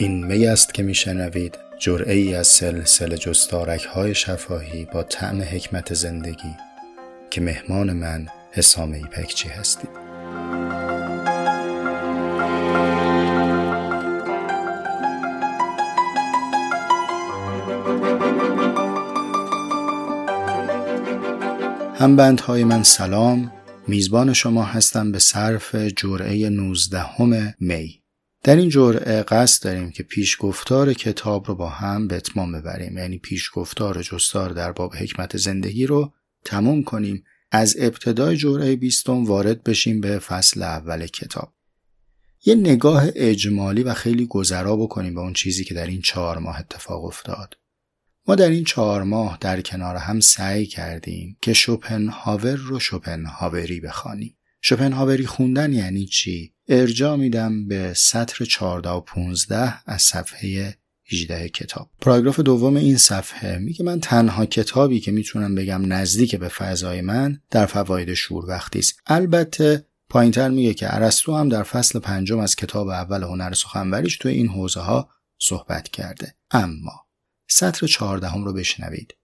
این می است که میشنوید جرعه ای از سلسله جستارک های شفاهی با طعم حکمت زندگی که مهمان من حسام ایپکچی هستید هم بندهای من سلام. میزبان شما هستم به صرف جرعه 19 می. در این جرعه قصد داریم که پیشگفتار کتاب رو با هم به اتمام ببریم. یعنی پیشگفتار جستار در باب حکمت زندگی رو تموم کنیم. از ابتدای جرعه بیستم وارد بشیم به فصل اول کتاب. یه نگاه اجمالی و خیلی گذرا بکنیم به اون چیزی که در این چهار ماه اتفاق افتاد. ما در این چهار ماه در کنار هم سعی کردیم که شوپنهاور رو شوپنهاوری بخوانیم. شوپنهاوری خوندن یعنی چی؟ ارجا میدم به سطر 14 و 15 از صفحه 18 کتاب. پاراگراف دوم این صفحه میگه من تنها کتابی که می‌تونم بگم نزدیک به فضای من در فواید شور وقتی است. البته پایینتر میگه که ارسطو هم در فصل پنجم از کتاب اول هنر سخنوریش تو این حوزه ها صحبت کرده. اما سطر چهاردهم رو بشنوید.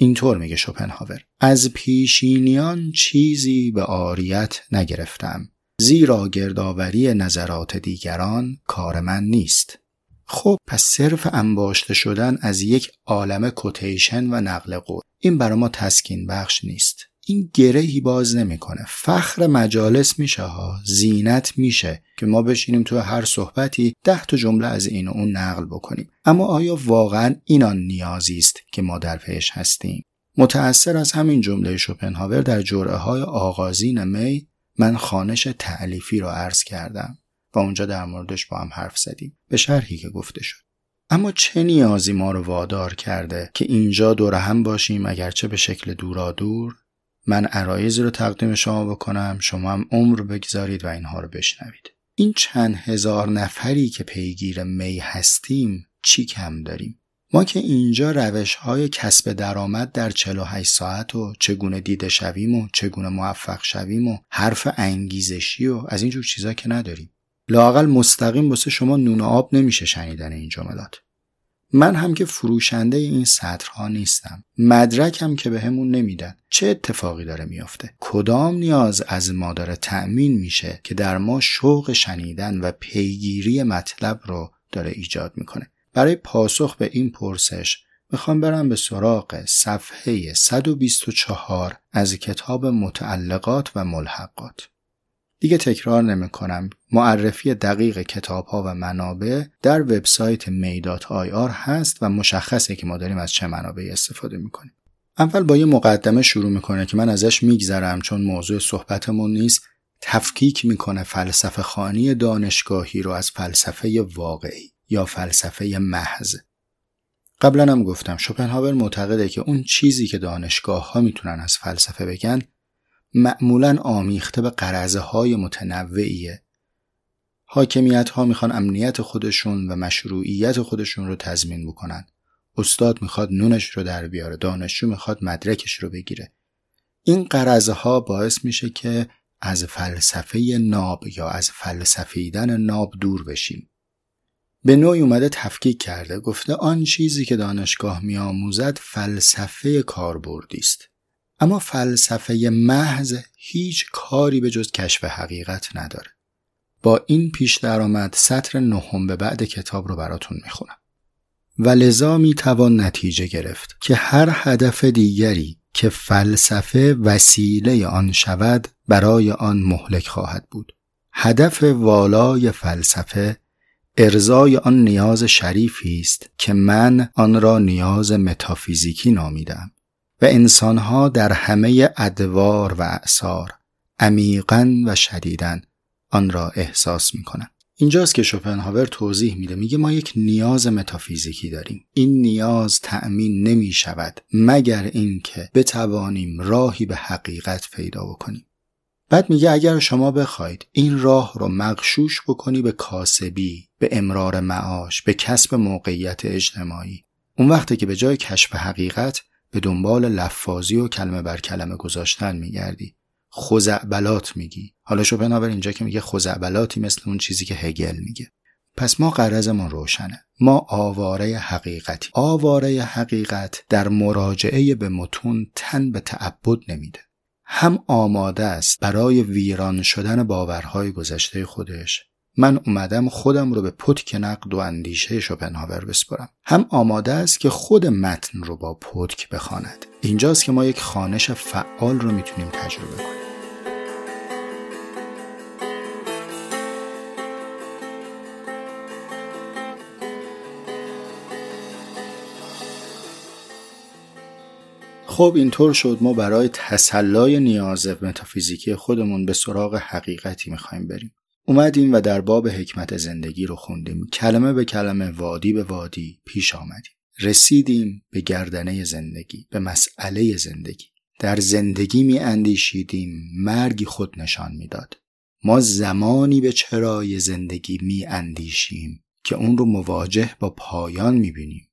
اینطور میگه شوپنهاور. از پیشینیان چیزی به آریت نگرفتم. زیرا گردآوری نظرات دیگران کار من نیست. خب پس صرف انباشته شدن از یک عالم کوتیشن و نقل قول. این برای ما تسکین بخش نیست. این گرهی باز نمی‌کنه. فخر مجالس میشه ها زینت میشه که ما بشینیم تو هر صحبتی ده تا جمله از این و اون نقل بکنیم. اما آیا واقعا اینان نیازی است که ما در پیش هستیم؟ متأثر از همین جمله شوپنهاور در جرعه های آغازین می من خانش تعلیفی رو عرض کردم و اونجا در موردش با هم حرف زدیم. به شرحی که گفته شد. اما چه نیازی ما رو وادار کرده که اینجا دور هم باشیم اگرچه به شکل دورادور من عرایزی رو تقدیم شما بکنم شما هم عمر بگذارید و اینها رو بشنوید. این چند هزار نفری که پیگیر می هستیم چی کم داریم؟ ما که اینجا روش های کسب درآمد در 48 ساعت و چگونه دیده شویم و چگونه موفق شویم و حرف انگیزشی و از اینجور چیزا که نداریم. لاقل مستقیم واسه شما نون آب نمیشه شنیدن این جملات. من هم که فروشنده این سطرها نیستم. مدرکم که به همون نمیدن. چه اتفاقی داره میافته؟ کدام نیاز از ما داره تأمین میشه که در ما شوق شنیدن و پیگیری مطلب رو داره ایجاد می‌کنه؟ برای پاسخ به این پرسش می‌خوام برم به سراغ صفحه 124 از کتاب متعلقات و ملحقات. دیگه تکرار نمی کنم. معرفی دقیق کتاب ها و منابع در وبسایت میدات آی آر هست و مشخصه که ما داریم از چه منابعی استفاده می‌کنیم. اول با یه مقدمه شروع می‌کنه که من ازش میگذرم چون موضوع صحبتمون نیست تفکیک می‌کنه فلسفه خانی دانشگاهی رو از فلسفه واقعی یا فلسفه محض قبلا هم گفتم شوپنهاور معتقده که اون چیزی که دانشگاه ها می‌تونن از فلسفه بگن معمولا آمیخته به قرضه های متنوعیه. حاکمیت ها می‌خوان امنیت خودشون و مشروعیت خودشون رو تضمین بکنن. استاد می‌خواد نونش رو در بیاره دانشجو می‌خواد مدرکش رو بگیره. این قرضه ها باعث میشه که از فلسفه ناب یا از فلسفیدن ناب دور بشیم. به نوعی اومده تفکیک کرده گفته آن چیزی که دانشگاه میآموزد فلسفه کاربردی است. اما فلسفه محض هیچ کاری به جز کشف حقیقت نداره. با این پیش درآمد سطر نهم به بعد کتاب رو براتون می‌خونم. و لذا می‌توان نتیجه گرفت که هر هدف دیگری که فلسفه وسیله آن شود برای آن مهلک خواهد بود. هدف والای فلسفه ارزای آن نیاز شریفی است که من آن را نیاز متافیزیکی نامیدم و انسانها در همه ادوار و اعثار عمیقا و شدیدن آن را احساس می کنند. اینجاست که شوپنهاور توضیح میده. میگه ما یک نیاز متافیزیکی داریم. این نیاز تأمین نمی شود مگر اینکه بتوانیم راهی به حقیقت پیدا بکنیم. بعد میگه اگر شما بخواید این راه رو مغشوش بکنی به کاسبی به امرار معاش به کسب موقعیت اجتماعی اون وقتی که به جای کشف حقیقت به دنبال لفاظی و کلمه بر کلمه گذاشتن میگردی. خزعبلات میگی. حالا شوپنهاور اینجا که میگه خزعبلاتی مثل اون چیزی که هگل میگه. پس ما قرضمون روشنه. ما آواره حقیقتی. آواره حقیقت در مراجعه به متون تن به تعبد نمیده. هم آماده است برای ویران شدن باورهای گذشته خودش من اومدم خودم رو به پتک نقد و اندیشه شوپنهاور بسپرم. هم آماده است که خود متن رو با پتک بخواند. اینجاست که ما یک خانش فعال رو می‌تونیم تجربه کنیم. خب اینطور شد ما برای تسلای نیاز متافیزیکی خودمون به سراغ حقیقتی می‌خوایم بریم. اومدیم و در باب حکمت زندگی رو خوندیم. کلمه به کلمه وادی به وادی پیش آمدیم. رسیدیم به گردنه زندگی به مسئله زندگی. در زندگی می اندیشیدیم مرگی خود نشان می‌داد ما زمانی به چرای زندگی می اندیشیم که اون رو مواجه با پایان می بینیم.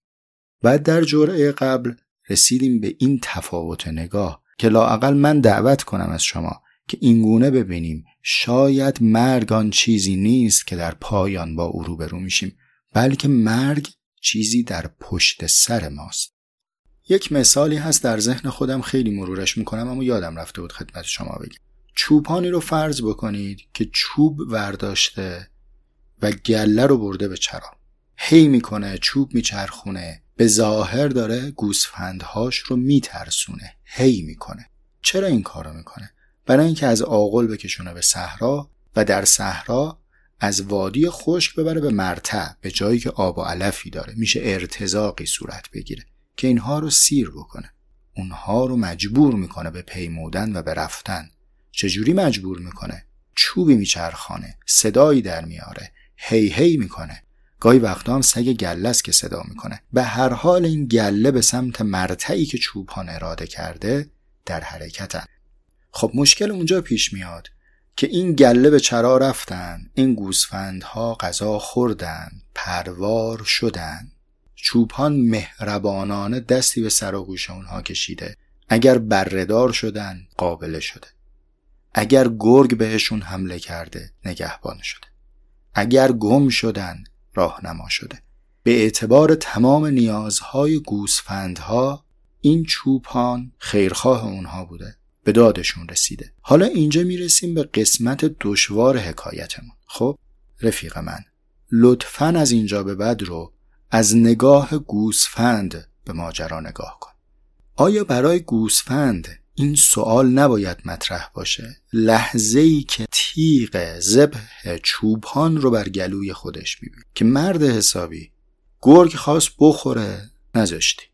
بعد در جرعه قبل رسیدیم به این تفاوت نگاه که لاعقل من دعوت کنم از شما. که اینگونه ببینیم شاید مرگ آن چیزی نیست که در پایان با او روبرو میشیم بلکه مرگ چیزی در پشت سر ماست. یک مثالی هست در ذهن خودم خیلی مرورش می‌کنم اما یادم رفته بود خدمت شما بگم. چوپانی رو فرض بکنید که چوب ورداشته و گله رو برده به چرا. هی می‌کنه چوب میچرخونه به ظاهر داره گوسفندهاش رو میترسونه. هی می‌کنه. چرا این کارو می‌کنه؟ برای اینکه از آغل بکشونه به صحرا و در صحرا از وادی خشک ببره به مرتع به جایی که آب و علفی داره. میشه ارتزاقی صورت بگیره که اینها رو سیر بکنه. اونها رو مجبور می‌کنه به پیمودن و به رفتن. چجوری مجبور می‌کنه؟ چوبی میچرخانه صدایی در میاره هی هی می‌کنه. گاهی وقتا هم سگ گله است که صدا می‌کنه. به هر حال این گله به سمت مرتعی که چوبان اراده کرده در حرکتن. خب مشکل اونجا پیش میاد که این گله به چرا رفتن این گوسفندها غذا خوردن پروار شدن. چوپان مهربانانه دستی به سر و گوش اونها کشیده. اگر بردار شدن قابل شده. اگر گرگ بهشون حمله کرده نگهبان شده. اگر گم شدن راهنما شده. به اعتبار تمام نیازهای گوسفندها این چوپان خیرخواه اونها بوده. به دادشون رسیده. حالا اینجا می‌رسیم به قسمت دشوار حکایتمون. خب رفیق من لطفا از اینجا به بعد رو از نگاه گوسفند به ماجرا نگاه کن. آیا برای گوسفند این سوال نباید مطرح باشه؟ لحظه ای که تیغ زبه چوبان رو بر گلوی خودش میبین که مرد حسابی گرگ خواست بخوره نذاشتی.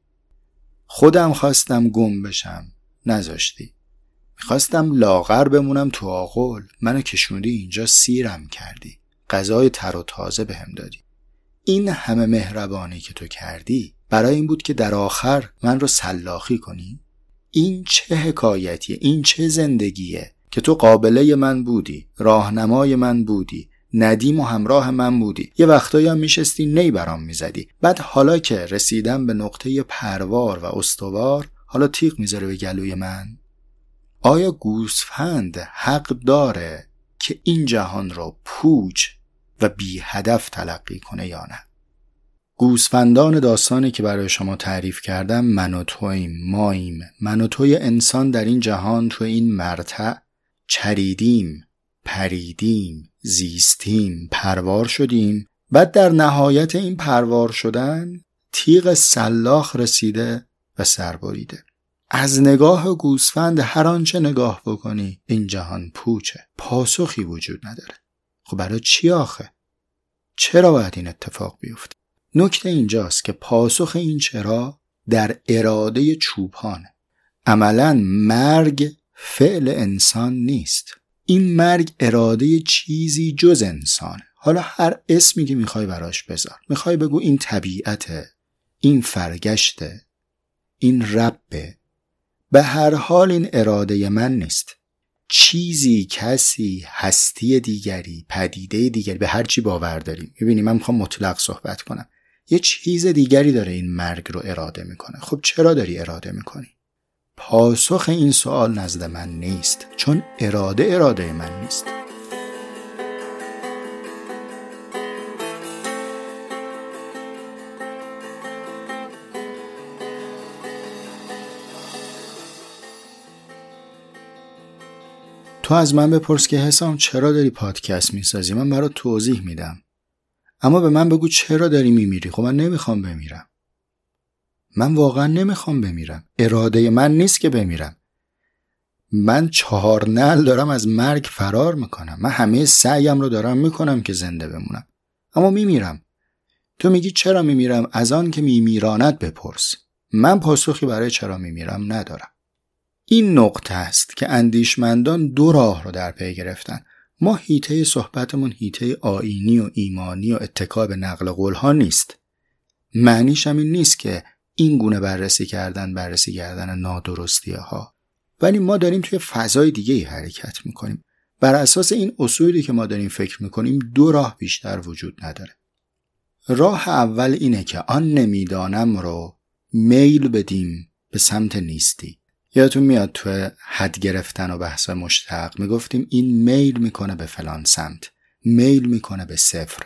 خودم خواستم گم بشم نذاشتی. می‌خواستم لاغر بمونم تو آغل. منو کشوندی اینجا سیرم کردی. غذای تر و تازه بهم دادی. این همه مهربانی که تو کردی برای این بود که در آخر من رو سلاخی کنی؟ این چه حکایتیه؟ این چه زندگیه که تو قابله من بودی راهنمای من بودی ندیم و همراه من بودی. یه وقتایی هم میشستی نی برام می‌زدی. بعد حالا که رسیدم به نقطه پروار و استوار حالا تیغ می‌ذاره به گلوی من. آیا گوسفند حق داره که این جهان را پوچ و بی هدف تلقی کنه یا نه؟ گوسفندان داستانی که برای شما تعریف کردم من و تویم ماییم. من و توی انسان در این جهان تو این مرتع چریدیم پریدیم زیستیم پروار شدیم بعد در نهایت این پروار شدن تیغ سلاخ رسیده و سربریده از نگاه گوسفند هر آنچه نگاه بکنی این جهان پوچه پاسخی وجود نداره. خب برای چی آخه؟ چرا باید این اتفاق بیفته؟ نکته اینجاست که پاسخ این چرا در اراده چوبانه. عملا مرگ فعل انسان نیست. این مرگ اراده چیزی جز انسانه. حالا هر اسمی که می‌خوای براش بذار. می‌خوای بگو این طبیعته این فرگشته این ربه. به هر حال این اراده من نیست. چیزی کسی هستی دیگری پدیده دیگری به هر چی باور داریم. می‌بینی من می‌خوام مطلق صحبت کنم. یه چیز دیگری داره این مرگ رو اراده می‌کنه. خب چرا داری اراده می‌کنی؟ پاسخ این سوال نزد من نیست چون اراده اراده من نیست. تو از من بپرس که حسام چرا داری پادکست می‌سازی؟ من برات توضیح میدم. اما به من بگو چرا داری میمیری. خب من نمی‌خوام بمیرم. من واقعا نمی‌خوام بمیرم. اراده من نیست که بمیرم. من چهار نل دارم از مرگ فرار می‌کنم. من همه سعیم رو دارم می‌کنم که زنده بمونم. اما میمیرم. تو میگی چرا میمیرم؟ از آن که میمیراند بپرس. من پاسخی برای چرا میمیرم ندارم. این نقطه است که اندیشمندان دو راه رو در پی گرفتن. ما هیته صحبتمون هیته آینی و ایمانی و اتکا به نقل قول ها نیست. معنیش هم این نیست که این گونه بررسی کردن بررسی کردن نادرستی ها ولی ما داریم توی فضای دیگه ای حرکت می‌کنیم. بر اساس این اصولی که ما داریم فکر می‌کنیم دو راه بیشتر وجود نداره. راه اول اینه که آن نمی‌دانم رو میل بدیم به سمت نیستی. یادتون میاد تو حد گرفتن و بحث مشتق می‌گفتیم این میل می‌کنه به فلان سمت میل می‌کنه به صفر.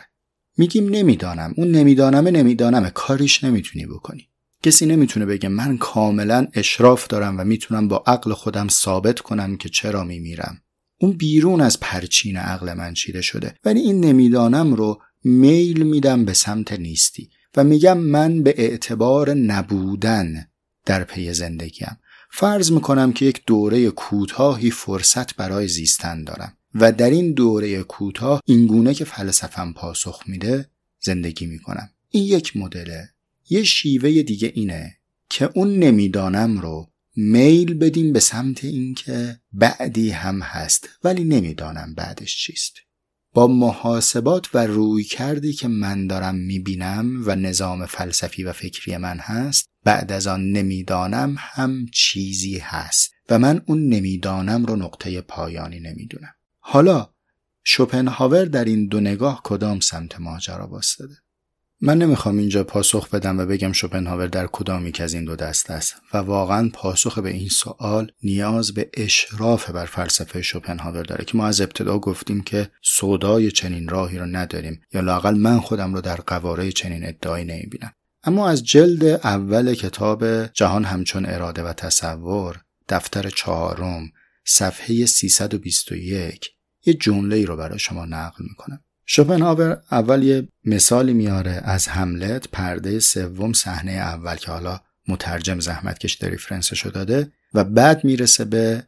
میگیم نمی‌دانم اون نمیدانمه نمیدانمه کاریش نمی‌تونی بکنی. کسی نمی‌تونه بگه من کاملا اشراف دارم و می‌تونم با عقل خودم ثابت کنم که چرا میمیرم. اون بیرون از پرچین عقل من چیده شده. ولی این نمی‌دانم رو میل میدم به سمت نیستی و میگم من به اعتبار نبودن در پی زندگیم. فرض می‌کنم که یک دوره کوتاهی فرصت برای زیستن دارم و در این دوره کوتاه اینگونه که فلسفم پاسخ میده زندگی می‌کنم. این یک مدله. یه شیوه دیگه اینه که اون نمی‌دانم رو میل بدیم به سمت اینکه بعدی هم هست ولی نمی‌دانم بعدش چیست. با محاسبات و روی کردی که من دارم می‌بینم و نظام فلسفی و فکری من هست بعد از آن نمی‌دانم هم چیزی هست و من اون نمی‌دانم رو نقطه پایانی نمی‌دونم. حالا شوپنهاور در این دو نگاه کدام سمت ماجرا باستده من نمی‌خوام اینجا پاسخ بدم و بگم شوپنهاور در کدامی که از این دو دست است و واقعا پاسخ به این سوال نیاز به اشراف بر فلسفه شوپنهاور داره که ما از ابتدا گفتیم که سودای چنین راهی رو نداریم یا لاقل من خودم رو در قواره چنین ادعایی نمی‌بینم. اما از جلد اول کتاب جهان همچون اراده و تصور دفتر چهارم صفحه 321 یه جمله ای رو برای شما نقل می‌کنم. شوپنهاور اول یه مثالی میاره از هملت پرده سوم صحنه اول که حالا مترجم زحمتکش در ریفرنسشو داده و بعد می‌رسه به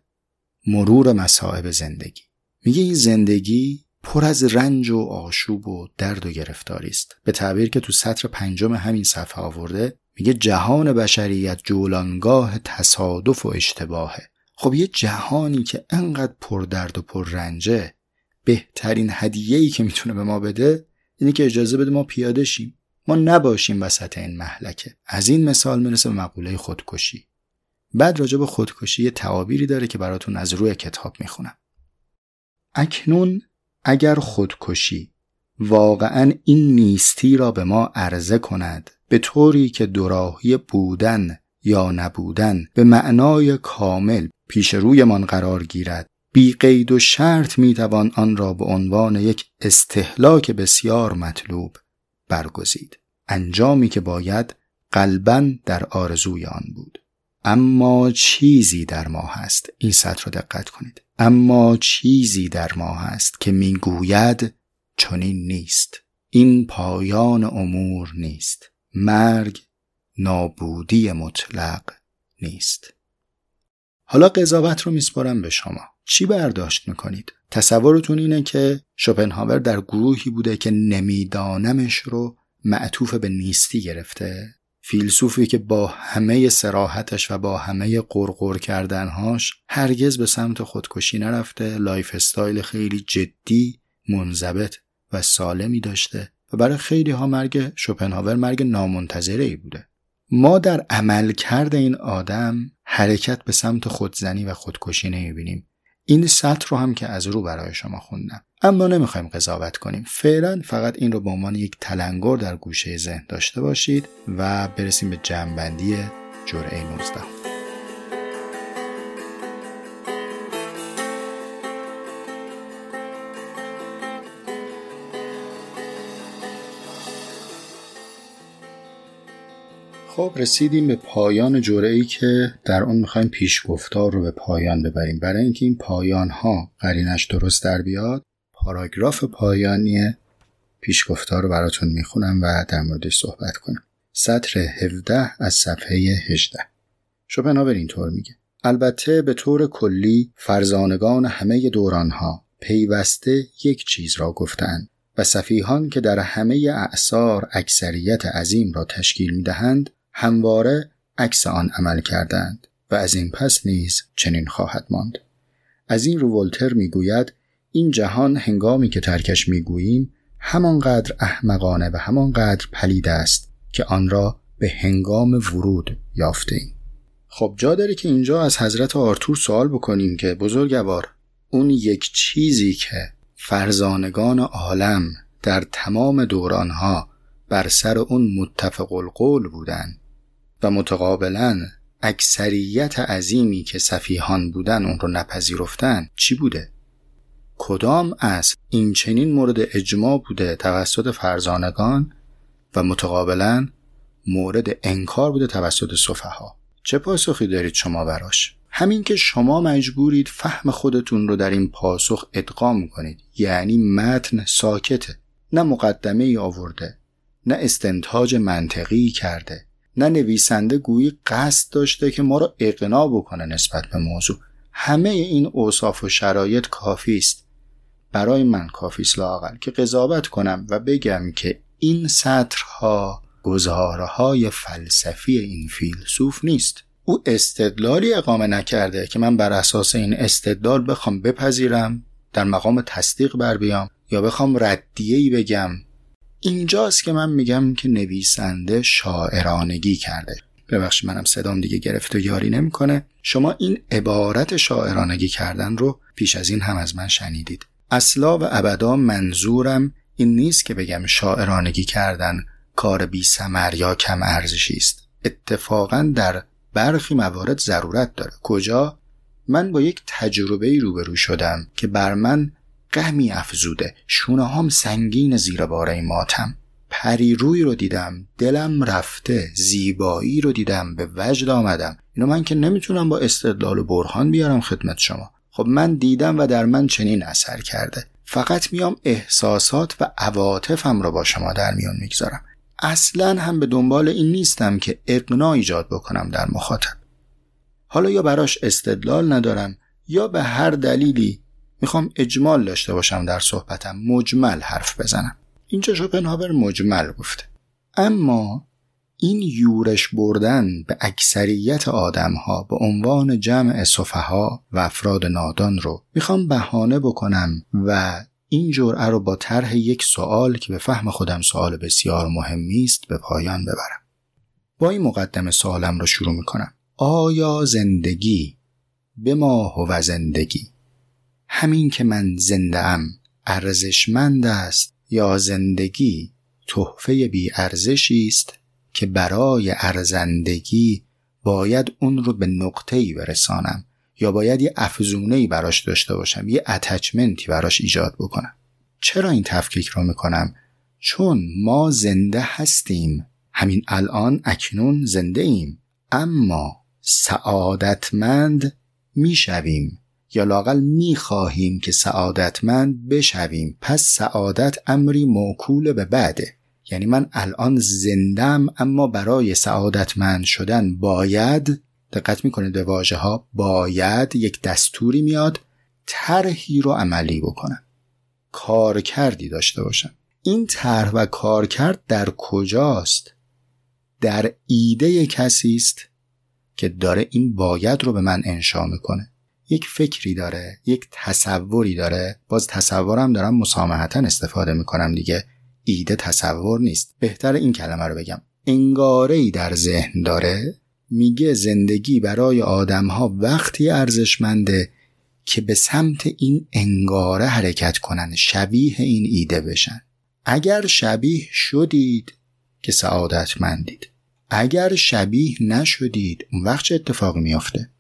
مرور مصائب زندگی. میگه این زندگی پر از رنج و آشوب و درد و گرفتاری است. به تعبیر که تو سطر پنجم همین صفحه آورده میگه جهان بشریت جولانگاه تصادف و اشتباهه. خب یه جهانی که انقدر پر درد و پر رنجه بهترین هدیه‌ای که می‌تونه به ما بده اینه که اجازه بده ما پیاده شیم. ما نباشیم وسط این محلکه. از این مثال می‌رسه به مقوله خودکشی. بعد راجع به خودکشی یه تعابیری داره که براتون از روی کتاب می‌خونم. اکنون اگر خودکشی واقعا این نیستی را به ما عرضه کند به طوری که دوراهی بودن یا نبودن به معنای کامل پیش رویمان قرار گیرد. بی قید و شرط می توان آن را به عنوان یک استهلاک بسیار مطلوب برگزید. انجامی که باید قلبا در آرزوی آن بود. اما چیزی در ما هست. این سطر را دقت کنید. اما چیزی در ما هست که می‌گوید چنین نیست. این پایان امور نیست. مرگ نابودی مطلق نیست. حالا قضاوت رو میسپرم به شما. چی برداشت می‌کنید؟ تصورتون اینه که شوپنهاور در گروهی بوده که نمیدانمش رو معطوف به نیستی گرفته؟ فیلسوفی که با همه صراحتش و با همه غرغر کردنهاش هرگز به سمت خودکشی نرفته lifestyle خیلی جدی منضبط و سالمی داشته و برای خیلی ها مرگ شوپنهاور مرگ نامنتظره ای بوده. ما در عمل کرد این آدم حرکت به سمت خودزنی و خودکشی نمی‌بینیم. این سطر رو هم که از رو برای شما خوندم. اما نمی‌خوایم قضاوت کنیم. فعلا فقط این رو به عنوان یک تلنگر در گوشه ذهن داشته باشید و برسیم به جمعبندی جرعه 19 خب رسیدیم به پایان جوره ای که در اون می‌خوایم پیشگفتار رو به پایان ببریم. برای اینکه این پایان ها قرینش درست در بیاد پاراگراف پایانی پیشگفتار رو براتون می‌خونم و در موردش صحبت کنم. سطر 17 از صفحه 18 شوپنهاور اینطور میگه. البته به طور کلی فرزانگان همه دورانها پیوسته یک چیز را گفتند و صفیحان که در همه اعثار اکثریت عظیم را تشکیل می‌دهند همواره عکس آن عمل کردند و از این پس نیز چنین خواهد ماند از این رو ولتر می‌گوید این جهان هنگامی که ترکش می‌گوییم همانقدر احمقانه و همانقدر پلید است که آن را به هنگام ورود یافته ایم. خب جا داره که اینجا از حضرت آرتور سوال بکنیم که بزرگوار اون یک چیزی که فرزانگان عالم در تمام دورانها بر سر اون متفق القول بودن و متقابلا اکثریت عظیمی که صفیحان بودن اون رو نپذیرفتن چی بوده؟ کدام از این چنین مورد اجماع بوده توسط فرزانگان و متقابلا مورد انکار بوده توسط صفحا چه پاسخی دارید شما براش؟ همین که شما مجبورید فهم خودتون رو در این پاسخ ادغام کنید یعنی متن ساکته نه مقدمه ای آورده نه استنتاج منطقی کرده نه نویسنده گویی قصد داشته که ما را اقنا بکنه نسبت به موضوع. همه این اوصاف و شرایط کافی است. برای من کافی است لاقل که قضاوت کنم و بگم که این سطرها گزارهای فلسفی این فیلسوف نیست. او استدلالی اقامه نکرده که من بر اساس این استدلال بخوام بپذیرم در مقام تصدیق بر بیام یا بخوام ردیهی بگم اینجاست که من میگم که نویسنده شاعرانگی کرده. ببخشید منم صدام دیگه گرفت و یاری نمی‌کنه. شما این عبارت شاعرانگی کردن رو پیش از این هم از من شنیدید. اصلا و ابدا منظورم این نیست که بگم شاعرانگی کردن کار بی سمر یا کم ارزشی است. اتفاقا در برخی موارد ضرورت داره. کجا؟ من با یک تجربه روبرو شدم که بر من غمی افزوده. شونه هم سنگین زیر باره ماتم. پری روی رو دیدم دلم رفته. زیبایی رو دیدم به وجد آمدم. اینو من که نمی‌تونم با استدلال و برهان بیارم خدمت شما. خب من دیدم و در من چنین اثر کرده. فقط میام احساسات و عواطفم رو با شما در میان می‌گذارم. اصلا هم به دنبال این نیستم که اقنا ایجاد بکنم در مخاطب. حالا یا براش استدلال ندارم یا به هر دلیلی می‌خوام اجمال داشته باشم در صحبتم. مجمل حرف بزنم. اینجا شوپنهاور مجمل گفته. اما این یورش بردن به اکثریت آدم ها به عنوان جمع صفحا و افراد نادان رو می‌خوام بهانه بکنم و این جرعه رو با طرح یک سوال که به فهم خودم سوال بسیار مهمی است به پایان ببرم. با این مقدم سوالم رو شروع می‌کنم. آیا زندگی به ما و زندگی همین که من زنده ام ارزشمند است یا زندگی تحفه بی ارزشی است که برای ارزندگی باید اون رو به نقطه‌ای برسانم یا باید یه افزونه‌ای براش داشته باشم یه اتچمنتی براش ایجاد بکنم. چرا این تفکیک رو می‌کنم؟ چون ما زنده هستیم. همین الان اکنون زنده ایم. اما سعادتمند می‌شویم. یا لاقل می‌خواهیم که سعادتمند بشویم پس سعادت امری موکول به بعده. یعنی من الان زندم اما برای سعادتمند شدن باید دقت می‌کنید به واژه ها باید یک دستوری میاد طرحی رو عملی بکنم. کار کردی داشته باشم. این طرح و کارکرد در کجاست؟ در ایده کسی است که داره این باید رو به من انشا می‌کنه. یک فکری داره یک تصوری داره. باز تصورم دارم مسامحتا استفاده می‌کنم دیگه. ایده تصور نیست. بهتر این کلمه رو بگم. انگاره ای در ذهن داره. میگه زندگی برای آدمها وقتی ارزشمنده که به سمت این انگاره حرکت کنن شبیه این ایده بشن. اگر شبیه شدید که سعادتمندید. اگر شبیه نشدید اون وقت چه اتفاقی میافته؟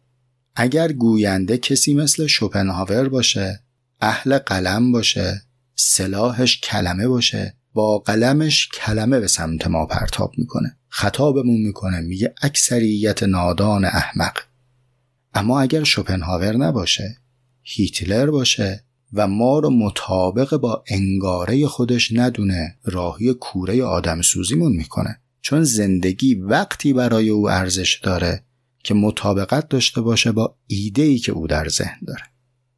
اگر گوینده کسی مثل شوپنهاور باشه اهل قلم باشه سلاحش کلمه باشه با قلمش کلمه به سمت ما پرتاب می‌کنه. خطابمون می‌کنه میگه اکثریت نادان احمق. اما اگر شوپنهاور نباشه هیتلر باشه و ما رو مطابق با انگاره خودش ندونه راهی کوره آدم سوزیمون می‌کنه. چون زندگی وقتی برای او ارزش داره که مطابقت داشته باشه با ایده ای که او در ذهن داره.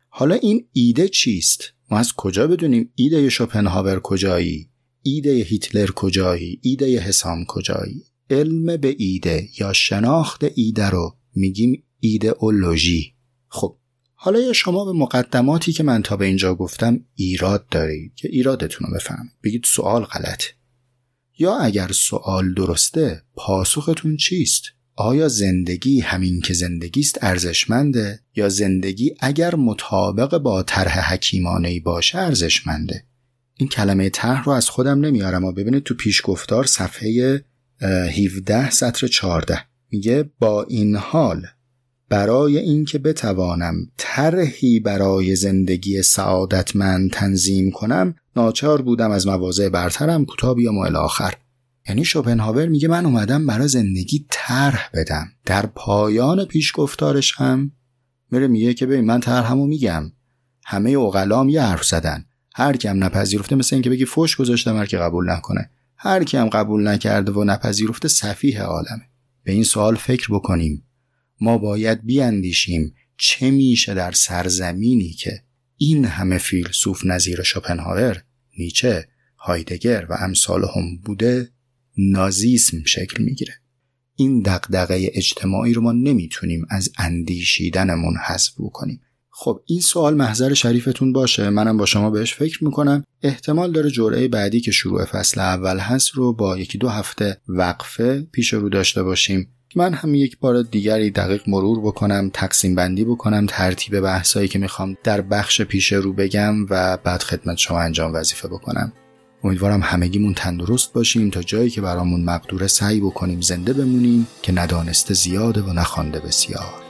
حالا این ایده چیست؟ ما از کجا بدونیم ایده شوپنهاور کجایی ایده هیتلر کجایی ایده حسام کجایی؟ علم به ایده یا شناخت ایده رو میگیم ایدئولوژی خب حالا یا شما به مقدماتی که من تا به اینجا گفتم ایراد دارید که ایرادتون رو بفهم بگید سوال غلطه. یا اگر سوال درسته پاسختون چیست؟ آیا زندگی همین که زندگی است ارزشمنده؟ یا زندگی اگر مطابق با طرح حکیمانه باشه ارزشمنده؟ این کلمه طرح رو از خودم نمیارم و ببینید تو پیشگفتار صفحه 17 سطر 14 میگه با این حال برای اینکه بتوانم طرحی برای زندگی سعادتمند تنظیم کنم ناچار بودم از مواضع برترم کوتاه بیام و آخر یعنی شوپنهاور میگه من اومدم برای زندگی طرح بدم. در پایان پیشگفتارش هم میره میگه که ببین من طرحمو میگم. همه اوغلام یه حرف زدن. هر کیم نپذیرفته مثل اینکه بگی فوش گذاشتم هر کی قبول نکنه. هر کی هم قبول نکرده و نپذیرفته سفیه عالمه. به این سوال فکر بکنیم. ما باید بیاندیشیم چه میشه در سرزمینی که این همه فیلسوف نظیر شوپنهاور نیچه هایدگر و امثال هم بوده نازیسم شکل می‌گیره. این دقدقه اجتماعی رو ما نمی‌تونیم از اندیشیدنمون حذف بکنیم. خب این سوال محضر شریفتون باشه. منم با شما بهش فکر می‌کنم. احتمال داره جرعه بعدی که شروع فصل اول هست رو با یکی دو هفته وقفه پیش رو داشته باشیم. من هم یک بار دیگری دقیق مرور بکنم تقسیم بندی بکنم ترتیب بحثایی که می‌خوام در بخش پیش رو بگم و بعد خدمت شما انجام وظیفه بکنم. امیدوارم همگیمون تندرست باشیم تا جایی که برامون مقدوره سعی بکنیم زنده بمونیم که ندانسته زیاده و نخوانده بسیار.